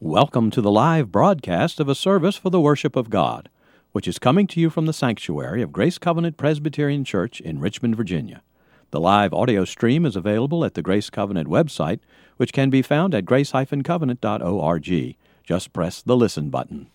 Welcome to the live broadcast of a service for the worship of God, which is coming to you from the sanctuary of Grace Covenant Presbyterian Church in Richmond, Virginia. The live audio stream is available at the Grace Covenant website, which can be found at grace-covenant.org. Just press the listen button.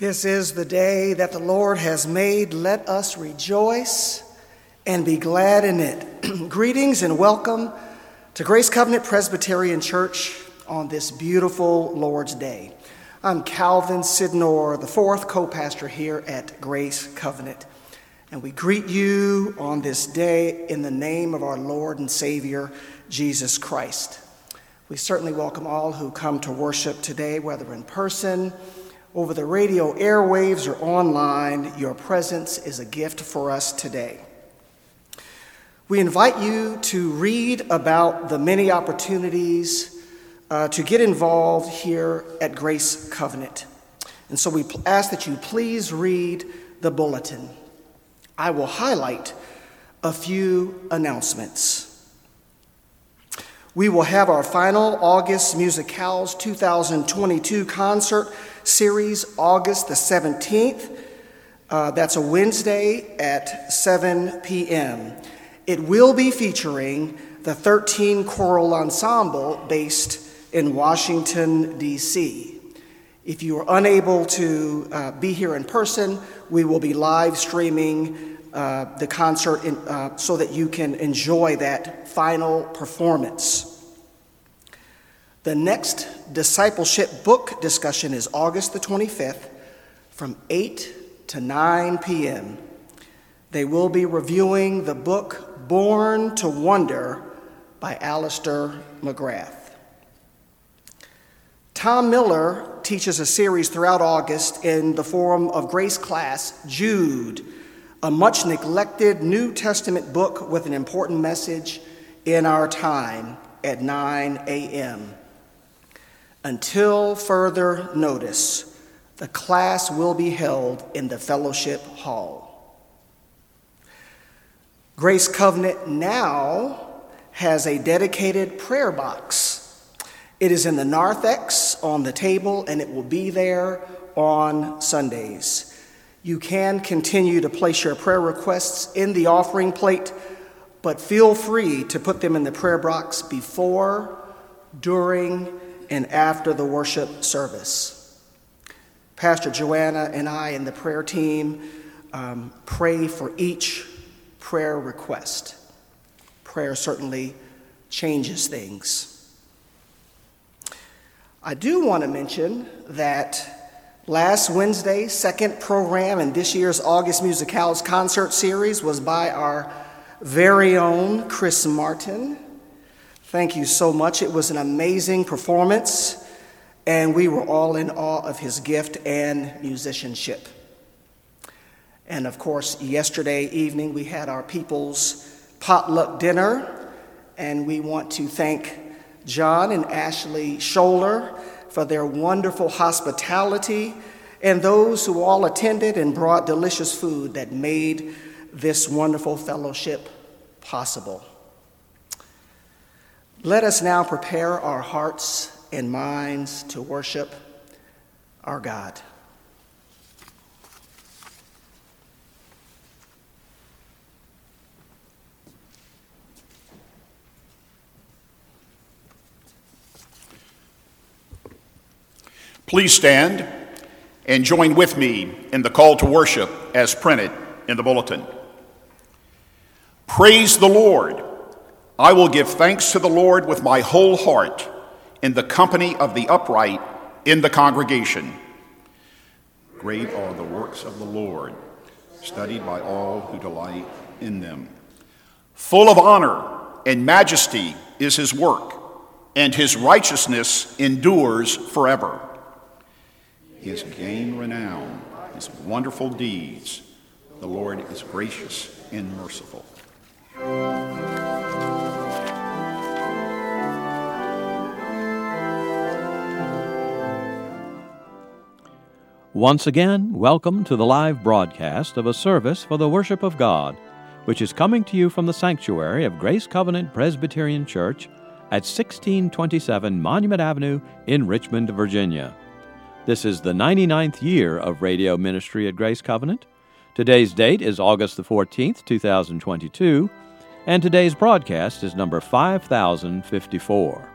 This is the day that the Lord has made. Let us rejoice and be glad in it. Greetings and welcome to Grace Covenant Presbyterian Church on this beautiful Lord's Day. I'm Calvin Sidnor, the fourth co pastor here at Grace Covenant. And we greet you on this day in the name of our Lord and Savior, Jesus Christ. We certainly welcome all who come to worship today, whether in person over the radio airwaves or online, your presence is a gift for us today. We invite you to read about the many opportunities uh, to get involved here at Grace Covenant. And so we ask that you please read the bulletin. I will highlight a few announcements. We will have our final August Musicals 2022 concert series August the 17th. Uh, that's a Wednesday at 7 p.m. It will be featuring the 13 choral ensemble based in Washington, D.C. If you are unable to uh, be here in person, we will be live streaming uh, the concert in, uh, so that you can enjoy that final performance. The next discipleship book discussion is August the 25th from 8 to 9 p.m. They will be reviewing the book Born to Wonder by Alister McGrath. Tom Miller teaches a series throughout August in the form of Grace Class Jude, a much neglected New Testament book with an important message in our time at 9 a.m. Until further notice, the class will be held in the fellowship hall. Grace Covenant now has a dedicated prayer box. It is in the narthex on the table, and it will be there on Sundays. You can continue to place your prayer requests in the offering plate, but feel free to put them in the prayer box before, during, and after the worship service. Pastor Joanna and I and the prayer team um, pray for each prayer request. Prayer certainly changes things. I do want to mention that last Wednesday, second program in this year's August Musicals concert series was by our very own Chris Martin. Thank you so much. It was an amazing performance, and we were all in awe of his gift and musicianship. And of course, yesterday evening we had our people's potluck dinner, and we want to thank John and Ashley Scholler for their wonderful hospitality and those who all attended and brought delicious food that made this wonderful fellowship possible. Let us now prepare our hearts and minds to worship our God. Please stand and join with me in the call to worship as printed in the bulletin. Praise the Lord. I will give thanks to the Lord with my whole heart in the company of the upright in the congregation. Great are the works of the Lord, studied by all who delight in them. Full of honor and majesty is his work, and his righteousness endures forever. He has gained renown, his wonderful deeds. The Lord is gracious and merciful. Once again, welcome to the live broadcast of a service for the worship of God, which is coming to you from the sanctuary of Grace Covenant Presbyterian Church at 1627 Monument Avenue in Richmond, Virginia. This is the 99th year of radio ministry at Grace Covenant. Today's date is August the 14th, 2022, and today's broadcast is number 5054.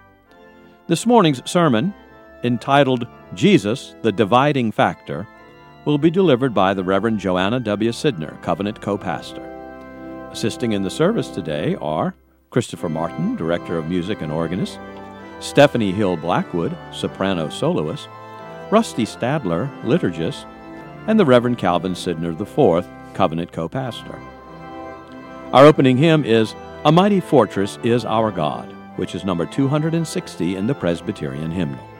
This morning's sermon entitled Jesus, the Dividing Factor, will be delivered by the Reverend Joanna W. Sidner, Covenant co pastor. Assisting in the service today are Christopher Martin, Director of Music and Organist, Stephanie Hill Blackwood, Soprano Soloist, Rusty Stadler, Liturgist, and the Reverend Calvin Sidner IV, Covenant co pastor. Our opening hymn is A Mighty Fortress is Our God, which is number 260 in the Presbyterian hymnal.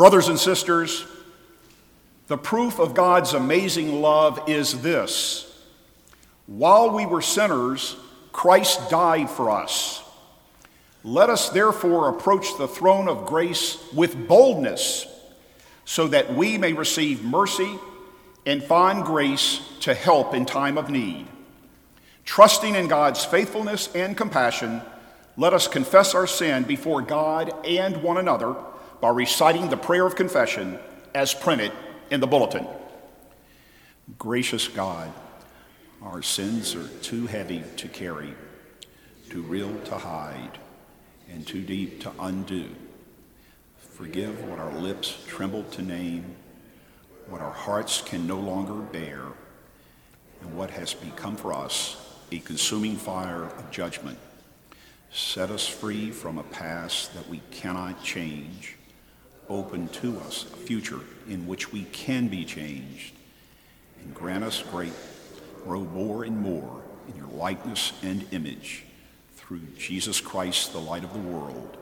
Brothers and sisters, the proof of God's amazing love is this while we were sinners, Christ died for us. Let us therefore approach the throne of grace with boldness so that we may receive mercy and find grace to help in time of need. Trusting in God's faithfulness and compassion, let us confess our sin before God and one another by reciting the prayer of confession as printed in the bulletin. Gracious God, our sins are too heavy to carry, too real to hide, and too deep to undo. Forgive what our lips tremble to name, what our hearts can no longer bear, and what has become for us a consuming fire of judgment. Set us free from a past that we cannot change open to us a future in which we can be changed. And grant us great, grow more and more in your likeness and image through Jesus Christ, the light of the world.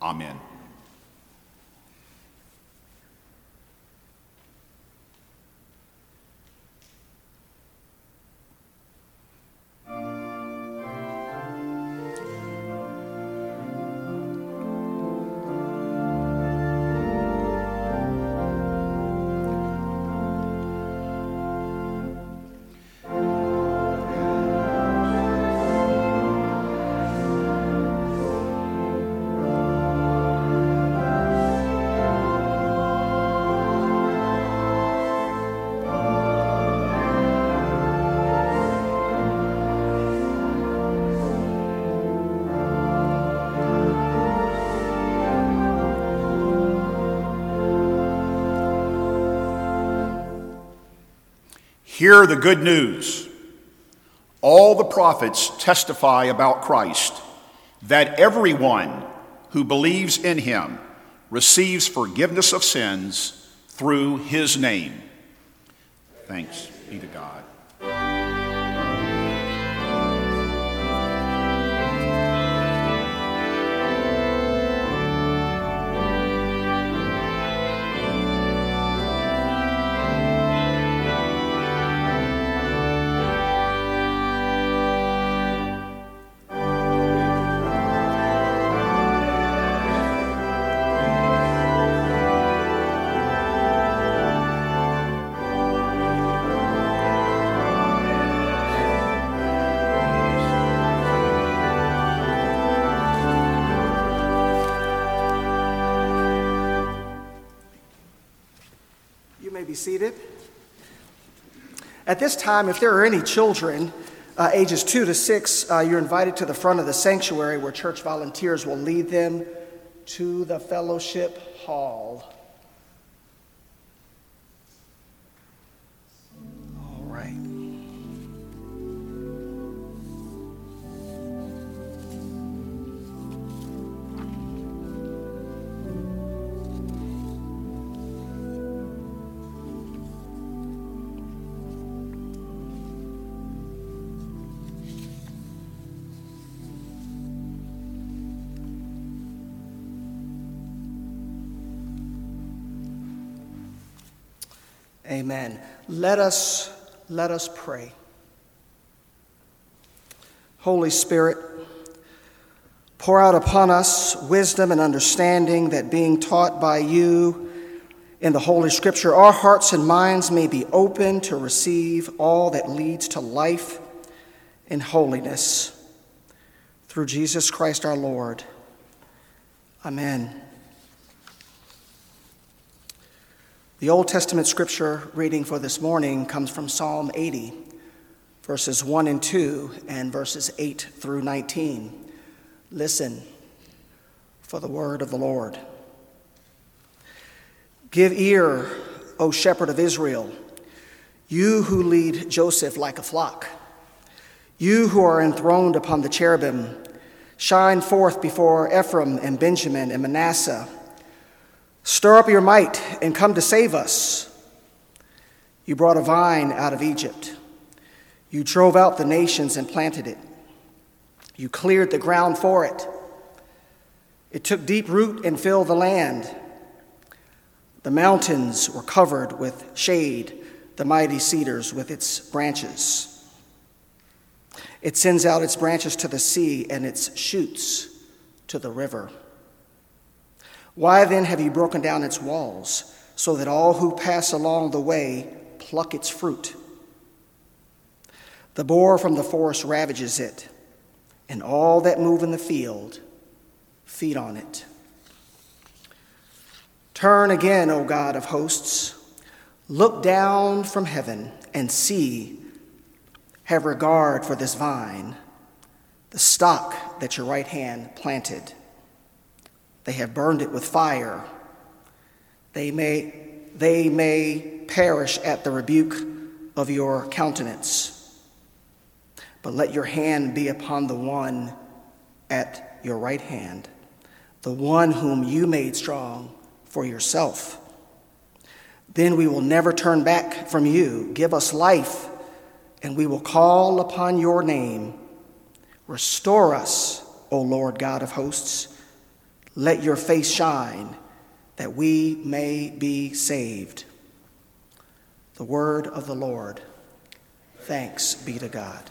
Amen. Hear the good news. All the prophets testify about Christ that everyone who believes in him receives forgiveness of sins through his name. Thanks be to God. Be seated. At this time, if there are any children uh, ages two to six, uh, you're invited to the front of the sanctuary where church volunteers will lead them to the fellowship hall. Let us let us pray. Holy Spirit, pour out upon us wisdom and understanding that being taught by you in the Holy Scripture, our hearts and minds may be open to receive all that leads to life and holiness. Through Jesus Christ our Lord. Amen. The Old Testament scripture reading for this morning comes from Psalm 80, verses 1 and 2, and verses 8 through 19. Listen for the word of the Lord. Give ear, O shepherd of Israel, you who lead Joseph like a flock, you who are enthroned upon the cherubim, shine forth before Ephraim and Benjamin and Manasseh Stir up your might and come to save us. You brought a vine out of Egypt. You drove out the nations and planted it. You cleared the ground for it. It took deep root and filled the land. The mountains were covered with shade, the mighty cedars with its branches. It sends out its branches to the sea and its shoots to the river. Why then have you broken down its walls, so that all who pass along the way pluck its fruit? The boar from the forest ravages it, and all that move in the field feed on it. Turn again, O God of hosts. Look down from heaven and see. Have regard for this vine, the stock that your right hand planted. They have burned it with fire. They may, they may perish at the rebuke of your countenance. But let your hand be upon the one at your right hand, the one whom you made strong for yourself. Then we will never turn back from you. Give us life, and we will call upon your name. Restore us, O Lord God of hosts. Let your face shine that we may be saved. The word of the Lord. Thanks be to God.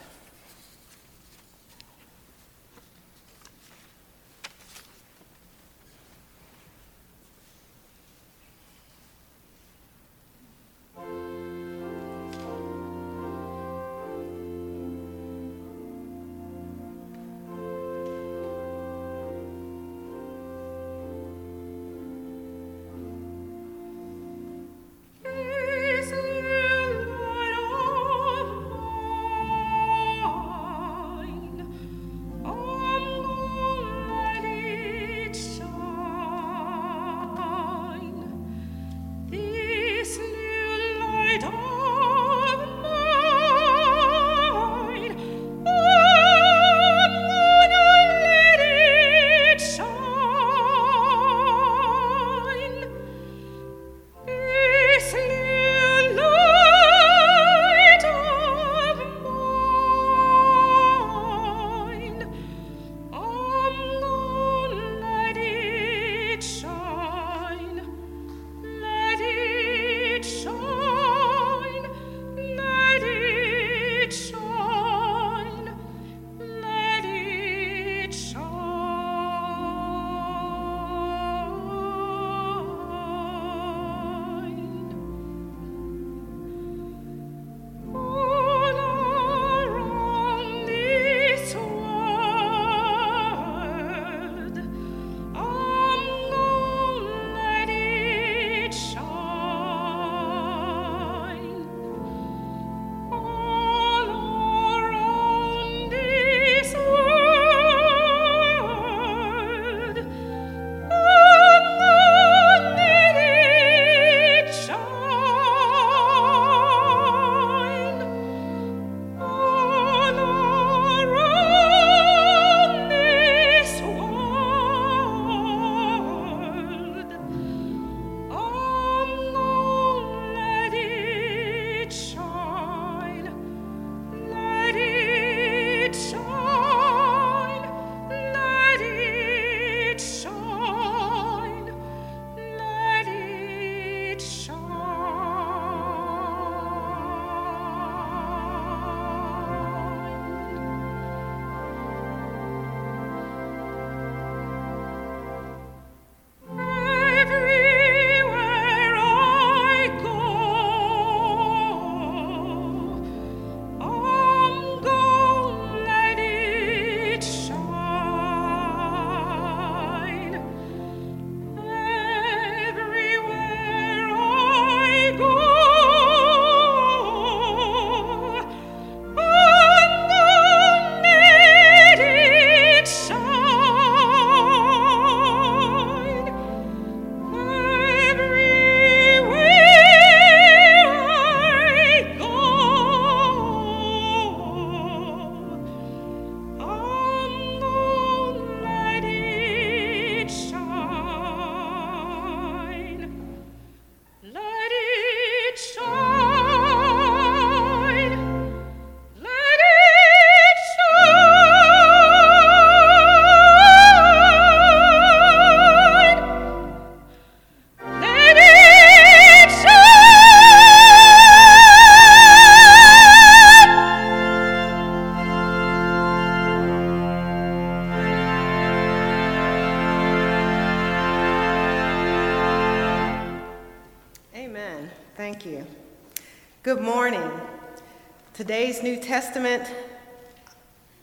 Today's New Testament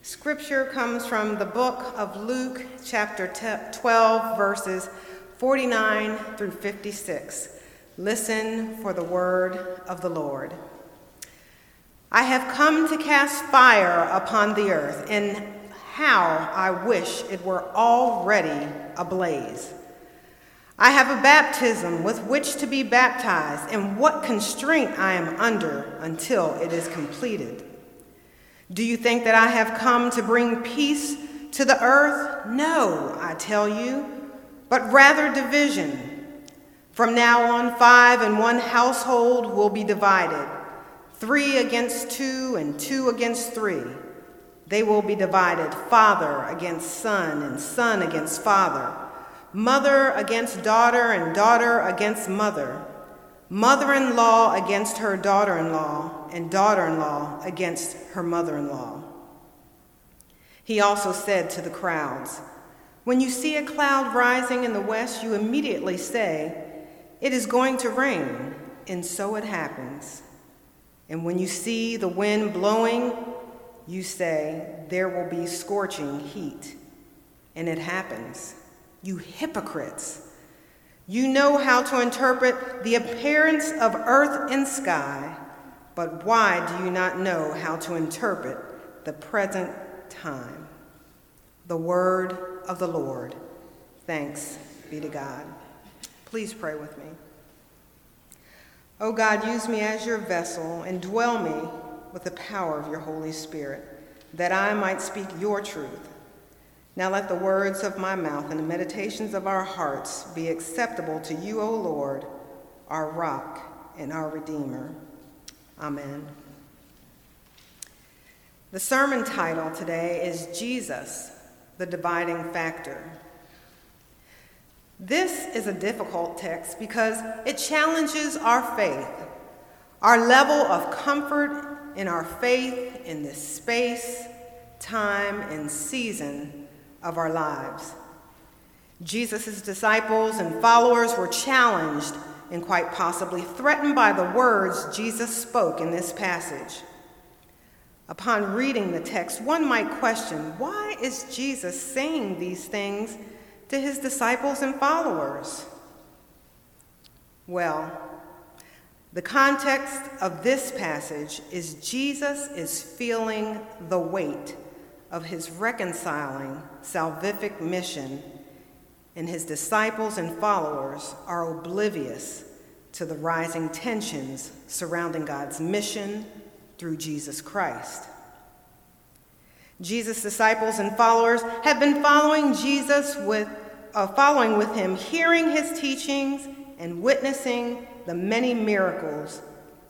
scripture comes from the book of Luke, chapter 12, verses 49 through 56. Listen for the word of the Lord. I have come to cast fire upon the earth, and how I wish it were already ablaze. I have a baptism with which to be baptized, and what constraint I am under until it is completed. Do you think that I have come to bring peace to the earth? No, I tell you, but rather division. From now on, five in one household will be divided three against two, and two against three. They will be divided father against son, and son against father mother against daughter, and daughter against mother, mother in law against her daughter in law, and daughter in law against her mother in law. He also said to the crowds, When you see a cloud rising in the west, you immediately say, It is going to rain, and so it happens. And when you see the wind blowing, you say, There will be scorching heat, and it happens. You hypocrites! You know how to interpret the appearance of earth and sky, but why do you not know how to interpret the present time? The word of the Lord. Thanks be to God. Please pray with me. O oh God, use me as your vessel and dwell me with the power of your Holy Spirit, that I might speak your truth now let the words of my mouth and the meditations of our hearts be acceptable to you, O Lord, our rock and our Redeemer. Amen. The sermon title today is Jesus, the Dividing Factor. This is a difficult text because it challenges our faith, our level of comfort in our faith in this space, time, and season of our lives. Jesus' disciples and followers were challenged and quite possibly threatened by the words Jesus spoke in this passage. Upon reading the text, one might question why is Jesus saying these things to his disciples and followers? Well, the context of this passage is Jesus is feeling the weight of his reconciling salvific mission, and his disciples and followers are oblivious to the rising tensions surrounding God's mission through Jesus Christ. Jesus' disciples and followers have been following Jesus with uh, following with him, hearing his teachings and witnessing the many miracles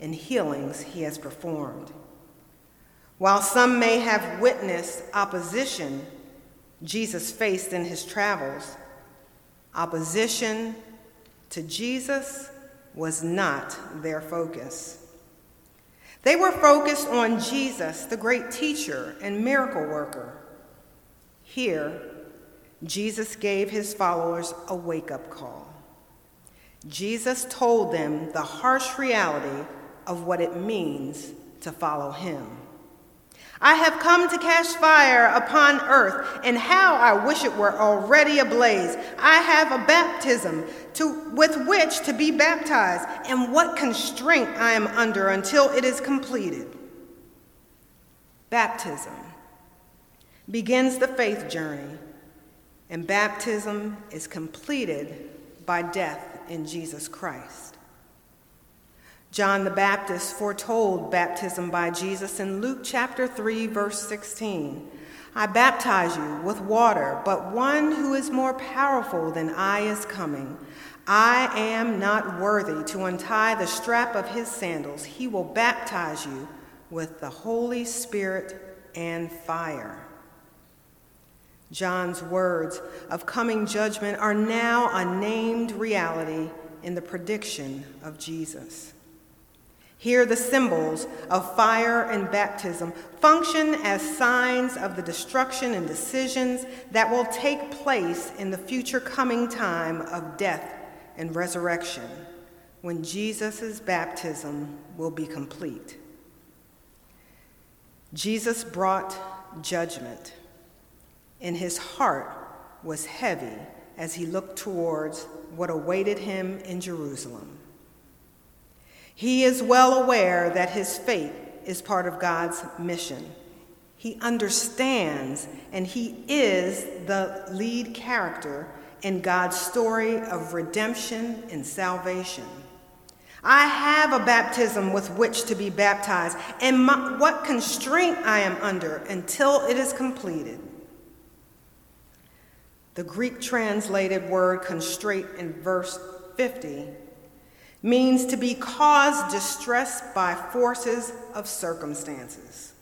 and healings he has performed. While some may have witnessed opposition Jesus faced in his travels, opposition to Jesus was not their focus. They were focused on Jesus, the great teacher and miracle worker. Here, Jesus gave his followers a wake up call. Jesus told them the harsh reality of what it means to follow him. I have come to cast fire upon earth, and how I wish it were already ablaze. I have a baptism to, with which to be baptized, and what constraint I am under until it is completed. Baptism begins the faith journey, and baptism is completed by death in Jesus Christ. John the Baptist foretold baptism by Jesus in Luke chapter 3, verse 16. I baptize you with water, but one who is more powerful than I is coming. I am not worthy to untie the strap of his sandals. He will baptize you with the Holy Spirit and fire. John's words of coming judgment are now a named reality in the prediction of Jesus. Here, the symbols of fire and baptism function as signs of the destruction and decisions that will take place in the future coming time of death and resurrection, when Jesus' baptism will be complete. Jesus brought judgment, and his heart was heavy as he looked towards what awaited him in Jerusalem. He is well aware that his faith is part of God's mission. He understands and he is the lead character in God's story of redemption and salvation. I have a baptism with which to be baptized, and my, what constraint I am under until it is completed. The Greek translated word constraint in verse 50 means to be caused distress by forces of circumstances.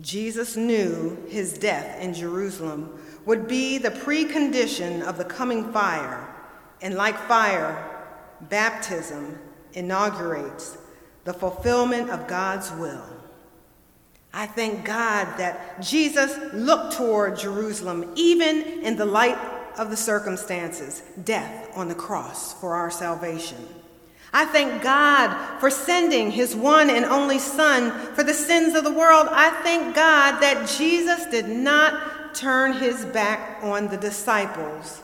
Jesus knew his death in Jerusalem would be the precondition of the coming fire, and like fire, baptism inaugurates the fulfillment of God's will. I thank God that Jesus looked toward Jerusalem, even in the light of the circumstances, death on the cross for our salvation. I thank God for sending his one and only Son for the sins of the world. I thank God that Jesus did not turn his back on the disciples,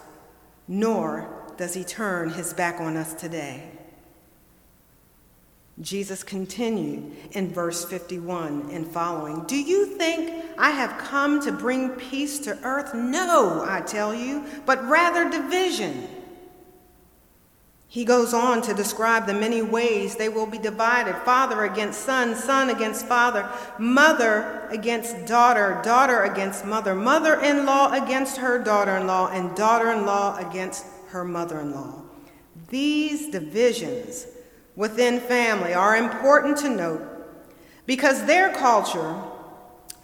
nor does he turn his back on us today. Jesus continued in verse 51 and following Do you think I have come to bring peace to earth? No, I tell you, but rather division. He goes on to describe the many ways they will be divided father against son, son against father, mother against daughter, daughter against mother, mother in law against her daughter in law, and daughter in law against her mother in law. These divisions within family are important to note because their culture,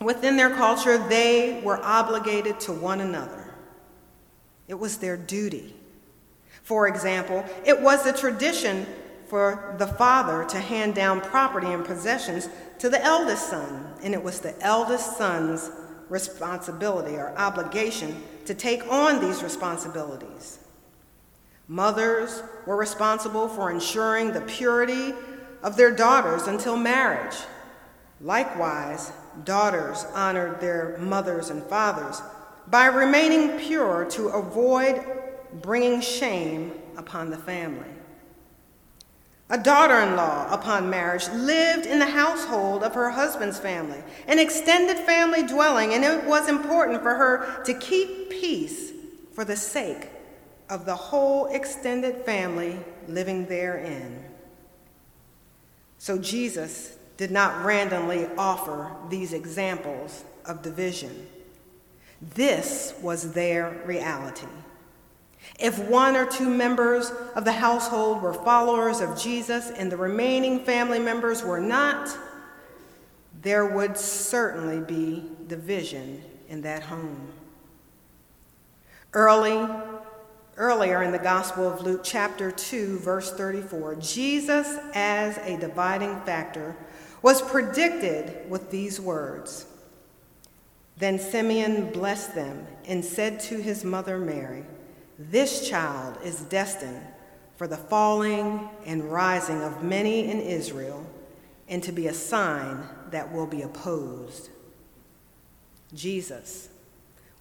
within their culture, they were obligated to one another. It was their duty. For example, it was the tradition for the father to hand down property and possessions to the eldest son, and it was the eldest son's responsibility or obligation to take on these responsibilities. Mothers were responsible for ensuring the purity of their daughters until marriage. Likewise, daughters honored their mothers and fathers by remaining pure to avoid bringing shame upon the family. A daughter in law, upon marriage, lived in the household of her husband's family, an extended family dwelling, and it was important for her to keep peace for the sake of the whole extended family living therein. So Jesus did not randomly offer these examples of division. This was their reality. If one or two members of the household were followers of Jesus and the remaining family members were not, there would certainly be division in that home. Early Earlier in the Gospel of Luke, chapter 2, verse 34, Jesus, as a dividing factor, was predicted with these words Then Simeon blessed them and said to his mother Mary, This child is destined for the falling and rising of many in Israel, and to be a sign that will be opposed. Jesus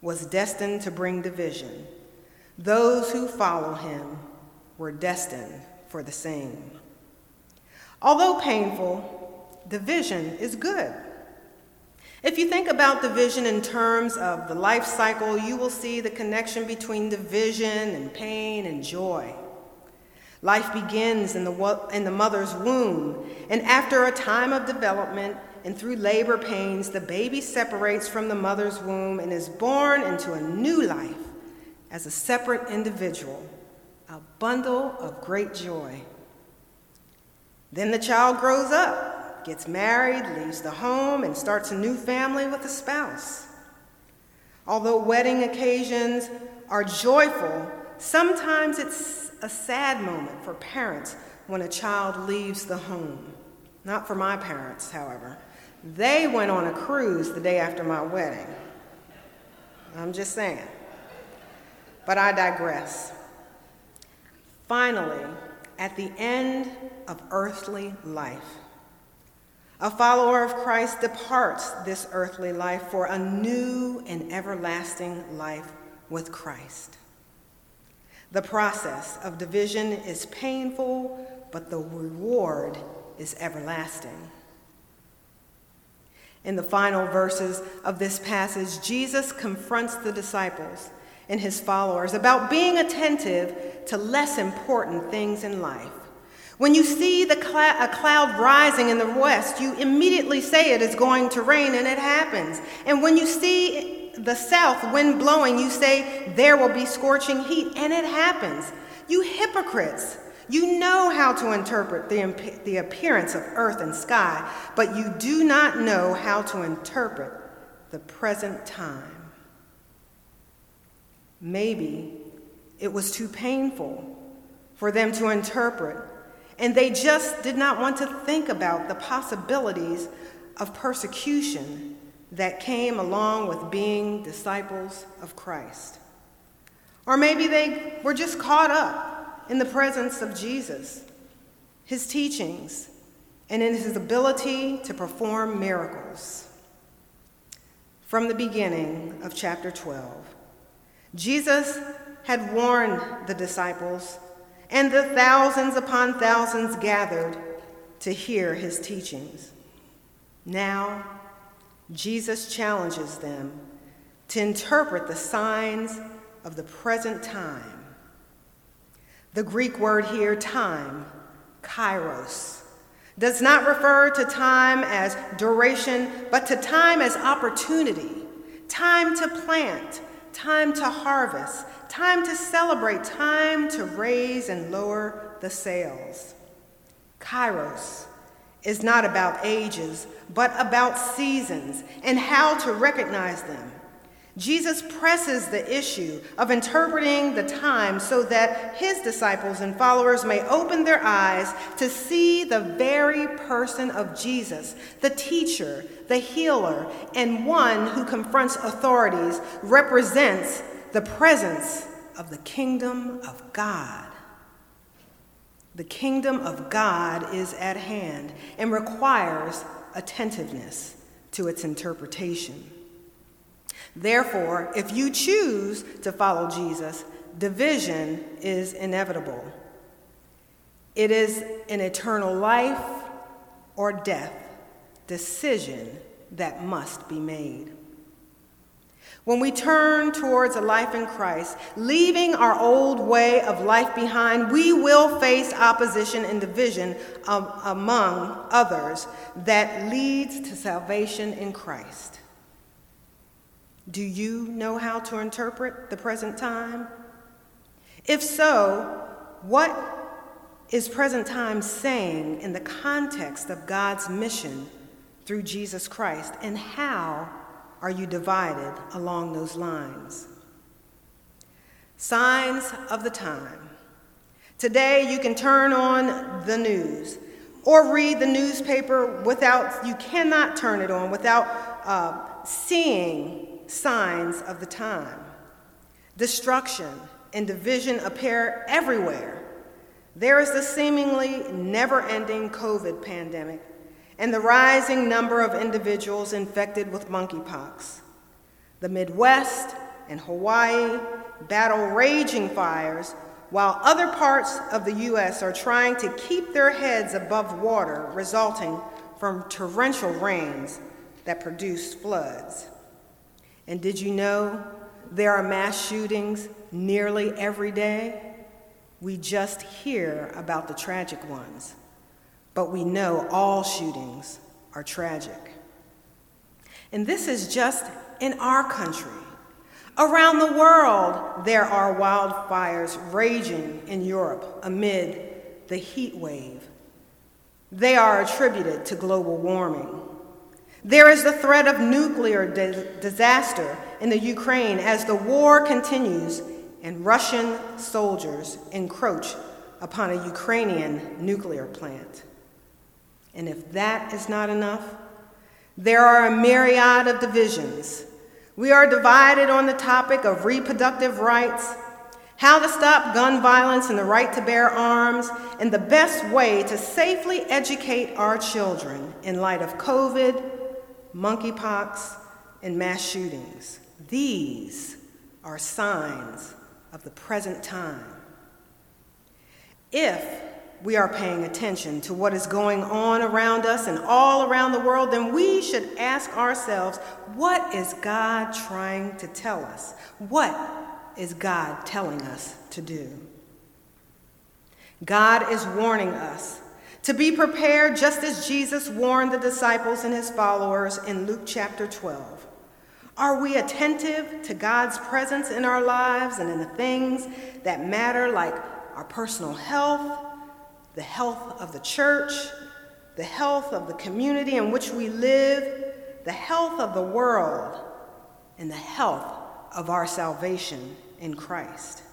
was destined to bring division those who follow him were destined for the same. Although painful, division is good. If you think about division in terms of the life cycle, you will see the connection between division and pain and joy. Life begins in the, in the mother's womb, and after a time of development and through labor pains, the baby separates from the mother's womb and is born into a new life as a separate individual, a bundle of great joy. Then the child grows up, gets married, leaves the home, and starts a new family with a spouse. Although wedding occasions are joyful, sometimes it's a sad moment for parents when a child leaves the home. Not for my parents, however. They went on a cruise the day after my wedding. I'm just saying. But I digress. Finally, at the end of earthly life. A follower of Christ departs this earthly life for a new and everlasting life with Christ. The process of division is painful, but the reward is everlasting. In the final verses of this passage, Jesus confronts the disciples and his followers about being attentive to less important things in life. When you see the cl- a cloud rising in the west, you immediately say it is going to rain, and it happens. And when you see the south wind blowing, you say there will be scorching heat, and it happens. You hypocrites, you know how to interpret the, imp- the appearance of earth and sky, but you do not know how to interpret the present time. Maybe it was too painful for them to interpret, and they just did not want to think about the possibilities of persecution that came along with being disciples of Christ. Or maybe they were just caught up in the presence of Jesus, his teachings, and in his ability to perform miracles. From the beginning of chapter 12, Jesus had warned the disciples and the thousands upon thousands gathered to hear his teachings. Now, Jesus challenges them to interpret the signs of the present time. The Greek word here, time, kairos, does not refer to time as duration, but to time as opportunity, time to plant, time to harvest, time to celebrate, time to raise and lower the sails. Kairos is not about ages, but about seasons and how to recognize them. Jesus presses the issue of interpreting the time so that his disciples and followers may open their eyes to see the very person of Jesus, the teacher, the healer, and one who confronts authorities, represents the presence of the kingdom of God. The kingdom of God is at hand and requires attentiveness to its interpretation. Therefore, if you choose to follow Jesus, division is inevitable. It is an eternal life or death decision that must be made. When we turn towards a life in Christ, leaving our old way of life behind, we will face opposition and division among others that leads to salvation in Christ. Do you know how to interpret the present time? If so, what is present time saying in the context of God's mission through Jesus Christ, and how are you divided along those lines? Signs of the time. Today, you can turn on the news or read the newspaper without, you cannot turn it on without uh, seeing signs of the time. Destruction and division appear everywhere. There is the seemingly never ending COVID pandemic and the rising number of individuals infected with monkeypox. The Midwest and Hawaii battle raging fires, while other parts of the U.S. are trying to keep their heads above water resulting from torrential rains that produce floods. And did you know there are mass shootings nearly every day? We just hear about the tragic ones, but we know all shootings are tragic. And this is just in our country. Around the world, there are wildfires raging in Europe amid the heat wave. They are attributed to global warming. There is the threat of nuclear disaster in the Ukraine as the war continues and Russian soldiers encroach upon a Ukrainian nuclear plant. And if that is not enough, there are a myriad of divisions. We are divided on the topic of reproductive rights, how to stop gun violence and the right to bear arms, and the best way to safely educate our children in light of COVID, monkeypox, and mass shootings. These are signs of the present time. If we are paying attention to what is going on around us and all around the world, then we should ask ourselves what is God trying to tell us? What is God telling us to do? God is warning us to be prepared just as Jesus warned the disciples and his followers in Luke chapter 12. Are we attentive to God's presence in our lives and in the things that matter, like our personal health, the health of the church, the health of the community in which we live, the health of the world, and the health of our salvation in Christ.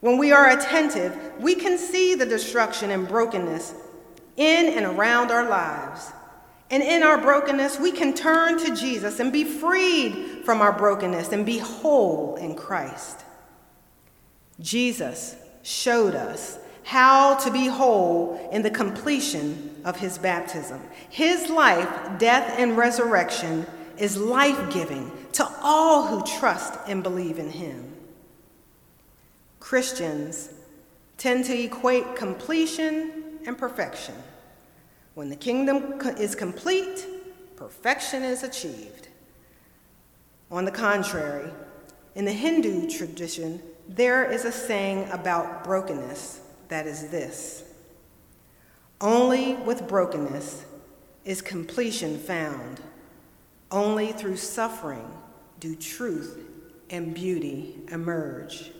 When we are attentive, we can see the destruction and brokenness in and around our lives. And in our brokenness, we can turn to Jesus and be freed from our brokenness and be whole in Christ. Jesus showed us how to be whole in the completion of his baptism. His life, death, and resurrection is life giving to all who trust and believe in him. Christians tend to equate completion and perfection. When the kingdom is complete, perfection is achieved. On the contrary, in the Hindu tradition, there is a saying about brokenness that is this Only with brokenness is completion found. Only through suffering do truth and beauty emerge.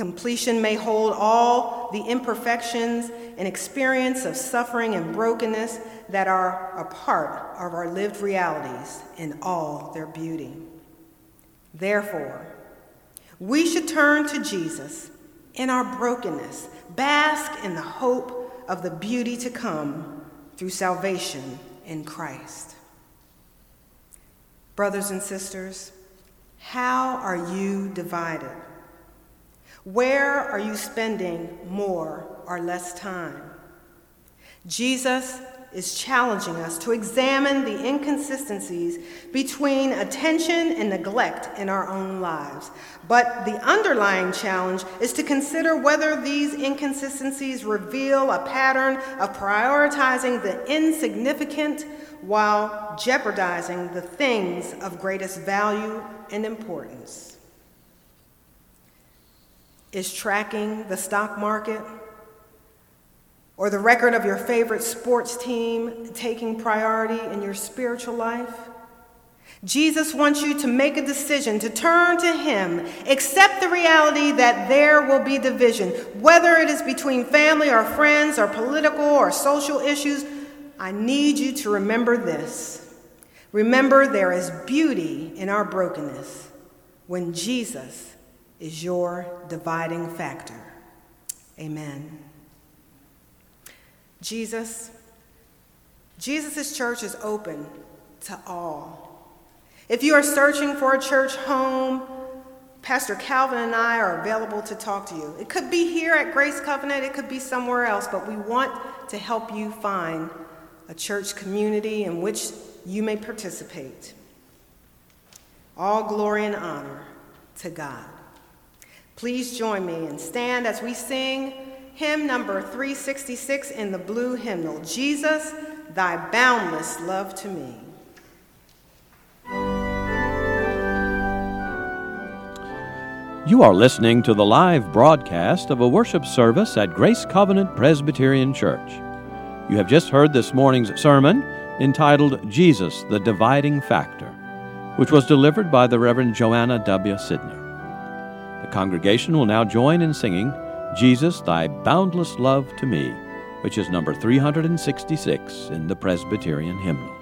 Completion may hold all the imperfections and experience of suffering and brokenness that are a part of our lived realities in all their beauty. Therefore, we should turn to Jesus in our brokenness, bask in the hope of the beauty to come through salvation in Christ. Brothers and sisters, how are you divided? Where are you spending more or less time? Jesus is challenging us to examine the inconsistencies between attention and neglect in our own lives. But the underlying challenge is to consider whether these inconsistencies reveal a pattern of prioritizing the insignificant while jeopardizing the things of greatest value and importance. Is tracking the stock market? or the record of your favorite sports team taking priority in your spiritual life? Jesus wants you to make a decision to turn to Him, accept the reality that there will be division, whether it is between family or friends or political or social issues. I need you to remember this. Remember, there is beauty in our brokenness when Jesus is your dividing factor. Amen. Jesus, Jesus' church is open to all. If you are searching for a church home, Pastor Calvin and I are available to talk to you. It could be here at Grace Covenant, it could be somewhere else, but we want to help you find a church community in which you may participate. All glory and honor to God. Please join me and stand as we sing hymn number 366 in the blue hymnal Jesus, thy boundless love to me. You are listening to the live broadcast of a worship service at Grace Covenant Presbyterian Church. You have just heard this morning's sermon entitled Jesus, the Dividing Factor, which was delivered by the Reverend Joanna W. Sidner. Congregation will now join in singing Jesus, Thy Boundless Love to Me, which is number 366 in the Presbyterian hymnal.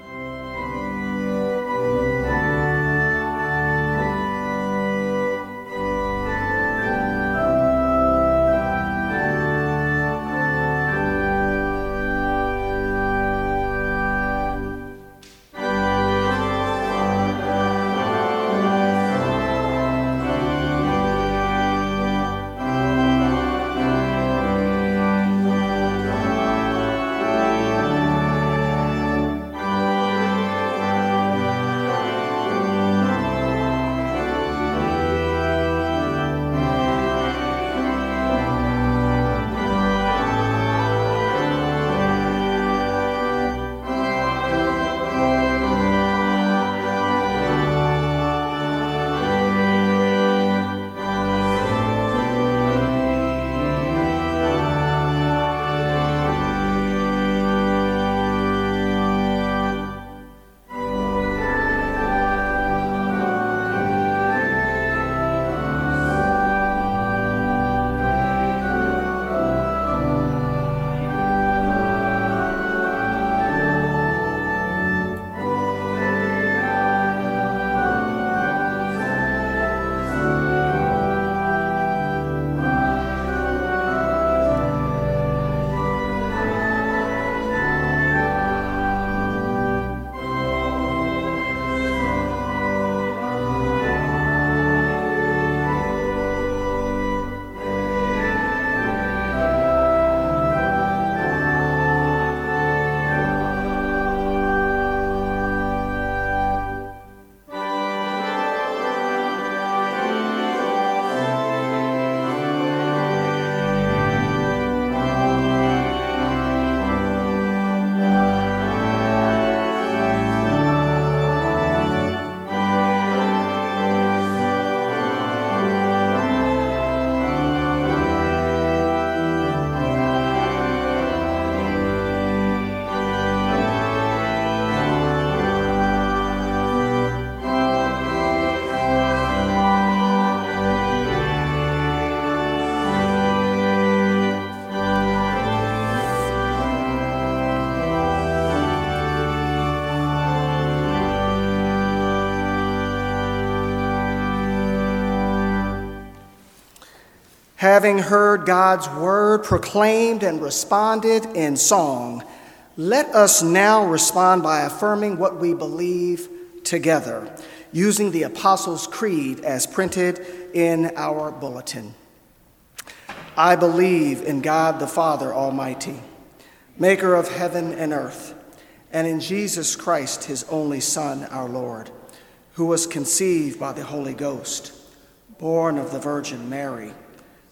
Having heard God's word proclaimed and responded in song, let us now respond by affirming what we believe together, using the Apostles' Creed as printed in our bulletin. I believe in God the Father Almighty, maker of heaven and earth, and in Jesus Christ, his only Son, our Lord, who was conceived by the Holy Ghost, born of the Virgin Mary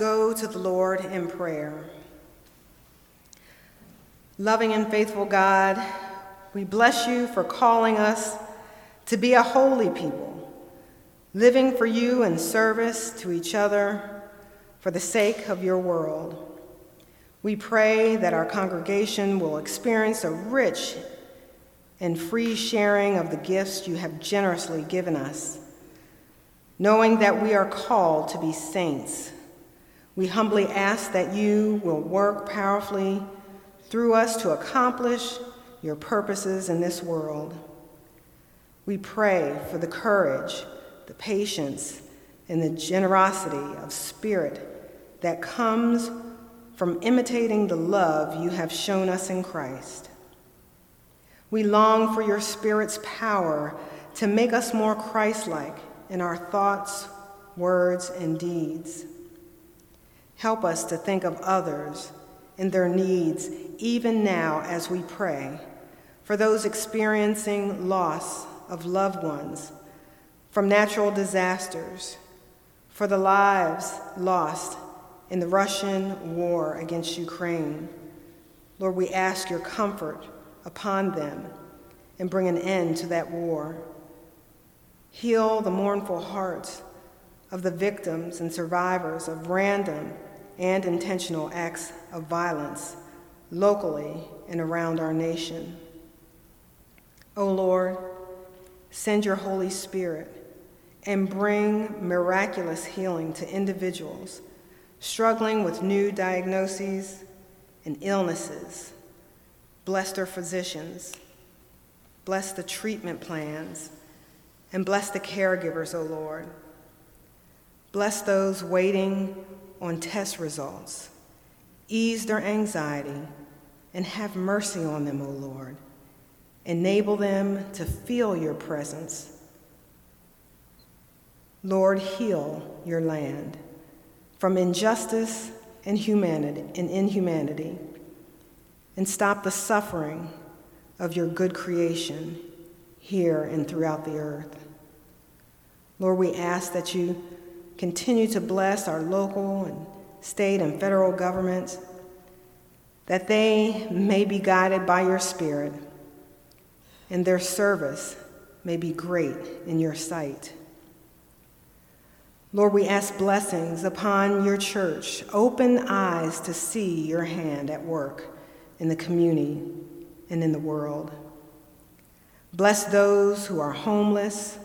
Go to the Lord in prayer. Loving and faithful God, we bless you for calling us to be a holy people, living for you in service to each other for the sake of your world. We pray that our congregation will experience a rich and free sharing of the gifts you have generously given us. Knowing that we are called to be saints, we humbly ask that you will work powerfully through us to accomplish your purposes in this world. We pray for the courage, the patience, and the generosity of spirit that comes from imitating the love you have shown us in Christ. We long for your Spirit's power to make us more Christ like in our thoughts, words, and deeds. Help us to think of others and their needs even now as we pray, for those experiencing loss of loved ones from natural disasters, for the lives lost in the Russian war against Ukraine. Lord, we ask your comfort upon them and bring an end to that war. Heal the mournful hearts of the victims and survivors of random and intentional acts of violence locally and around our nation. O oh Lord, send your Holy Spirit and bring miraculous healing to individuals struggling with new diagnoses and illnesses Bless their physicians. Bless the treatment plans. And bless the caregivers, O Lord. Bless those waiting on test results. Ease their anxiety and have mercy on them, O Lord. Enable them to feel your presence. Lord, heal your land from injustice and humanity and inhumanity and stop the suffering of your good creation here and throughout the earth. Lord, we ask that you continue to bless our local and state and federal governments, that they may be guided by your Spirit, and their service may be great in your sight. Lord, we ask blessings upon your church. Open eyes to see your hand at work in the community and in the world. Bless those who are homeless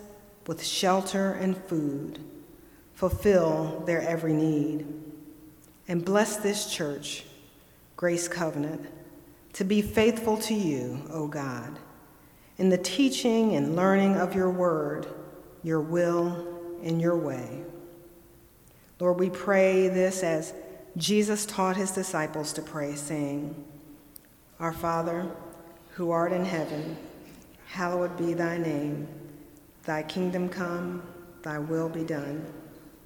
with shelter and food. Fulfill their every need. and bless this church, Grace Covenant, to be faithful to you, O God, in the teaching and learning of your word, your will, and your way. Lord, we pray this as Jesus taught his disciples to pray, saying, Our Father, who art in heaven, hallowed be thy name. Thy kingdom come, thy will be done,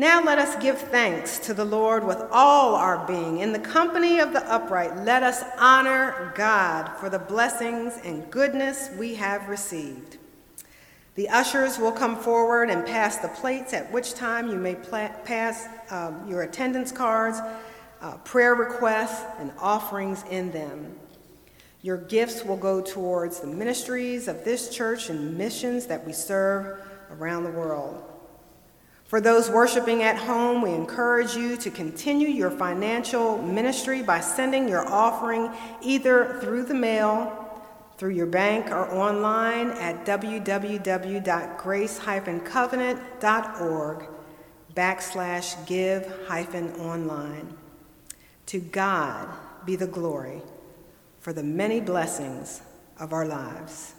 Now let us give thanks to the Lord with all our being. In the company of the upright, let us honor God for the blessings and goodness we have received. The ushers will come forward and pass the plates, at which time you may pla- pass um, your attendance cards, uh, prayer requests, and offerings in them. Your gifts will go towards the ministries of this church and missions that we serve around the world. For those worshiping at home, we encourage you to continue your financial ministry by sending your offering either through the mail, through your bank, or online at www.grace-covenant.org backslash give hyphen online. To God be the glory for the many blessings of our lives.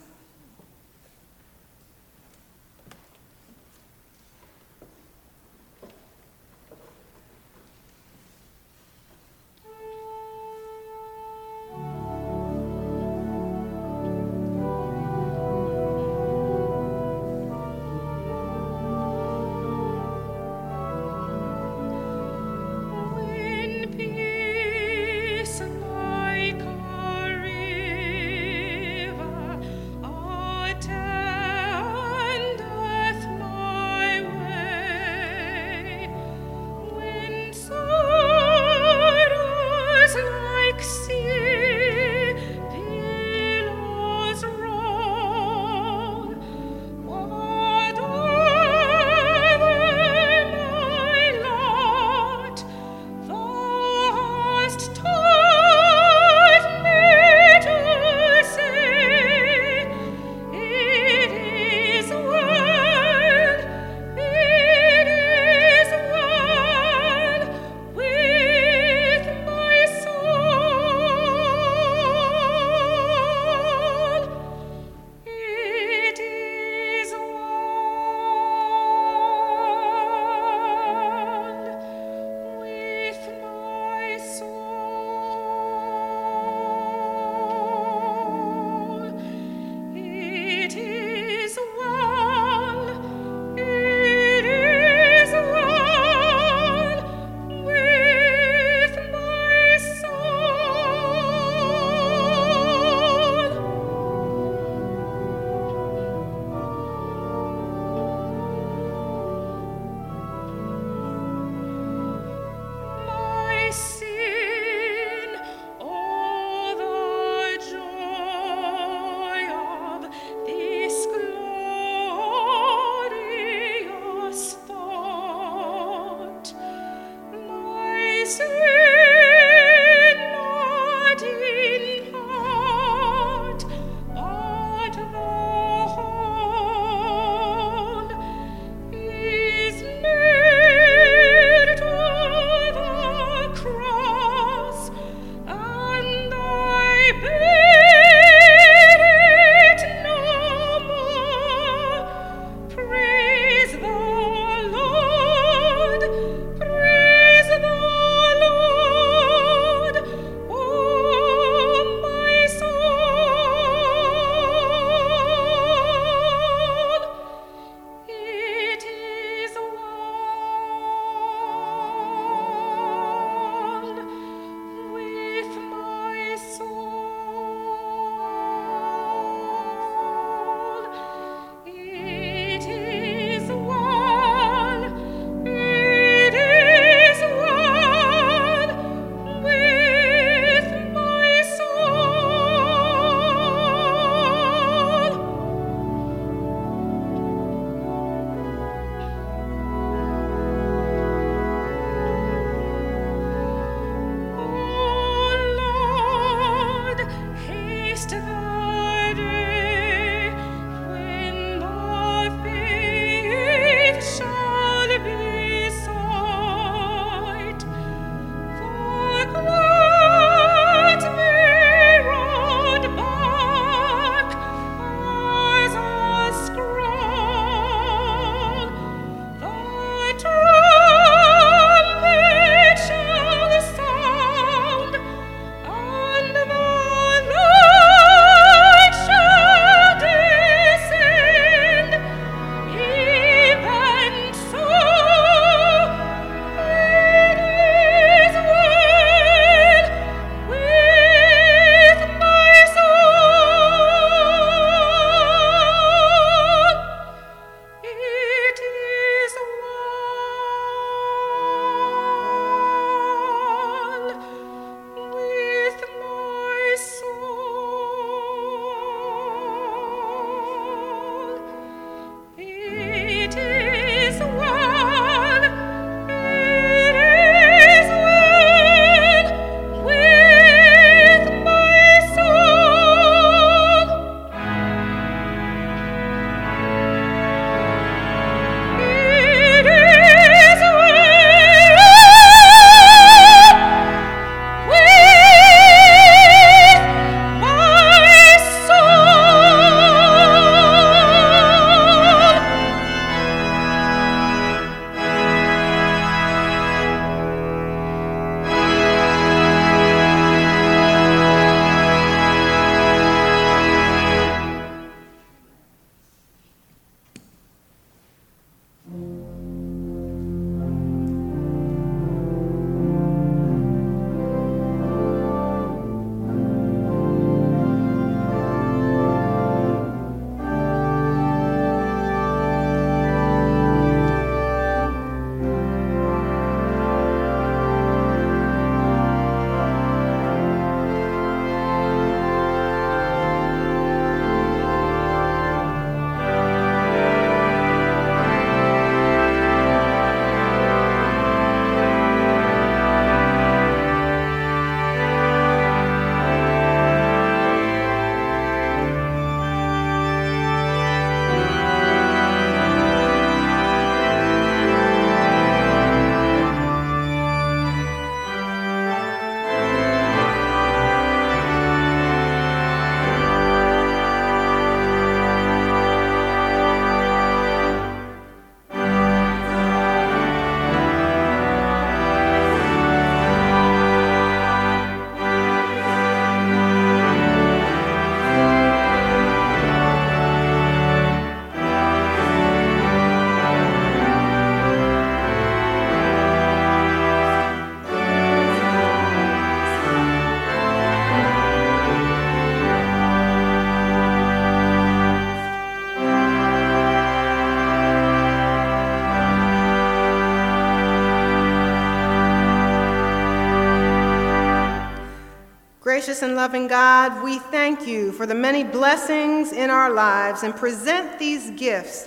Gracious and loving God, we thank you for the many blessings in our lives and present these gifts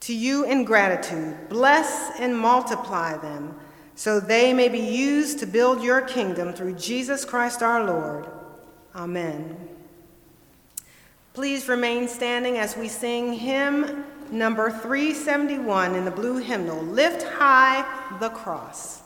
to you in gratitude. Bless and multiply them so they may be used to build your kingdom through Jesus Christ our Lord. Amen. Please remain standing as we sing hymn number 371 in the blue hymnal Lift High the Cross.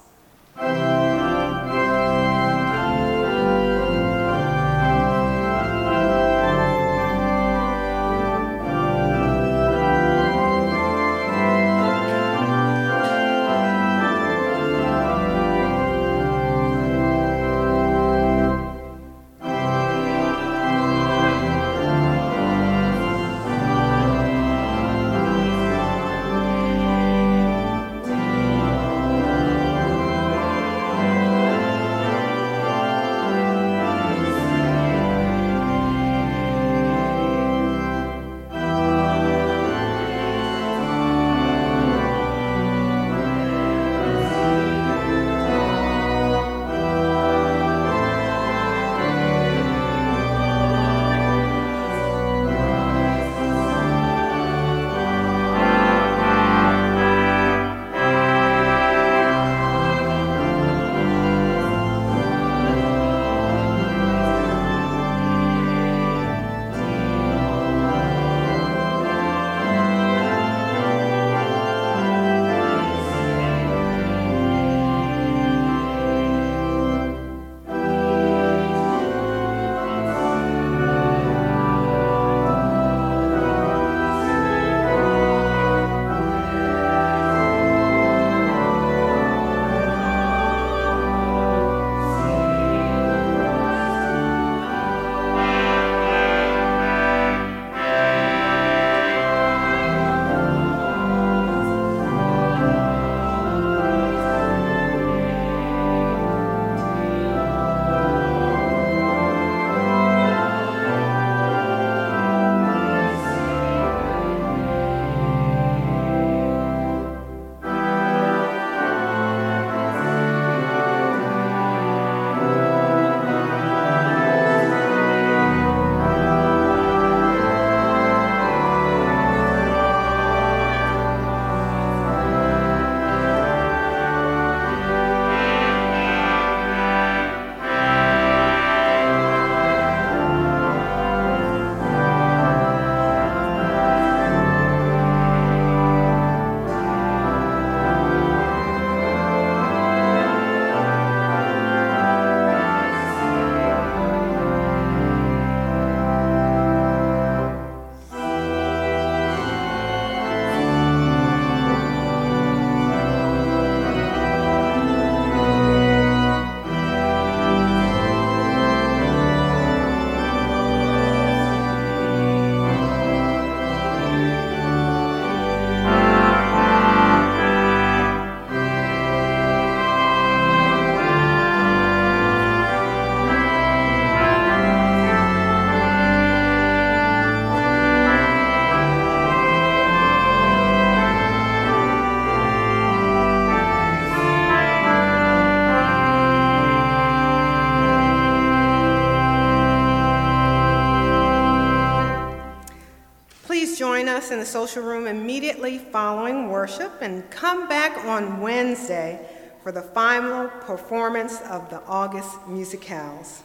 Us in the social room immediately following worship and come back on Wednesday for the final performance of the August musicals.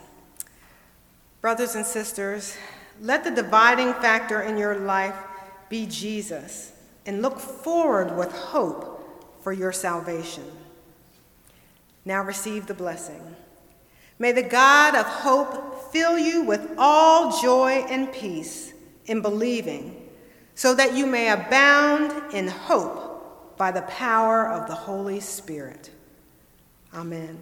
Brothers and sisters, let the dividing factor in your life be Jesus and look forward with hope for your salvation. Now receive the blessing. May the God of hope fill you with all joy and peace in believing so that you may abound in hope by the power of the Holy Spirit. Amen.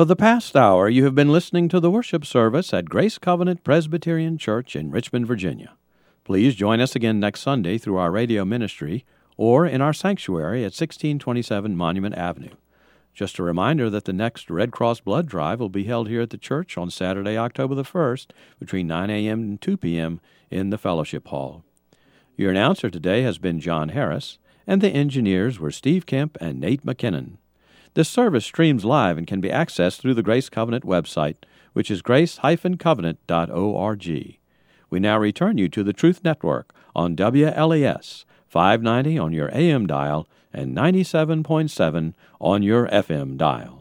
For the past hour, you have been listening to the worship service at Grace Covenant Presbyterian Church in Richmond, Virginia. Please join us again next Sunday through our radio ministry or in our sanctuary at 1627 Monument Avenue. Just a reminder that the next Red Cross Blood Drive will be held here at the church on Saturday, October the 1st, between 9 a.m. and 2 p.m. in the Fellowship Hall. Your announcer today has been John Harris, and the engineers were Steve Kemp and Nate McKinnon. This service streams live and can be accessed through the Grace Covenant website, which is grace-covenant.org. We now return you to the Truth Network on WLAS 590 on your AM dial and 97.7 on your FM dial.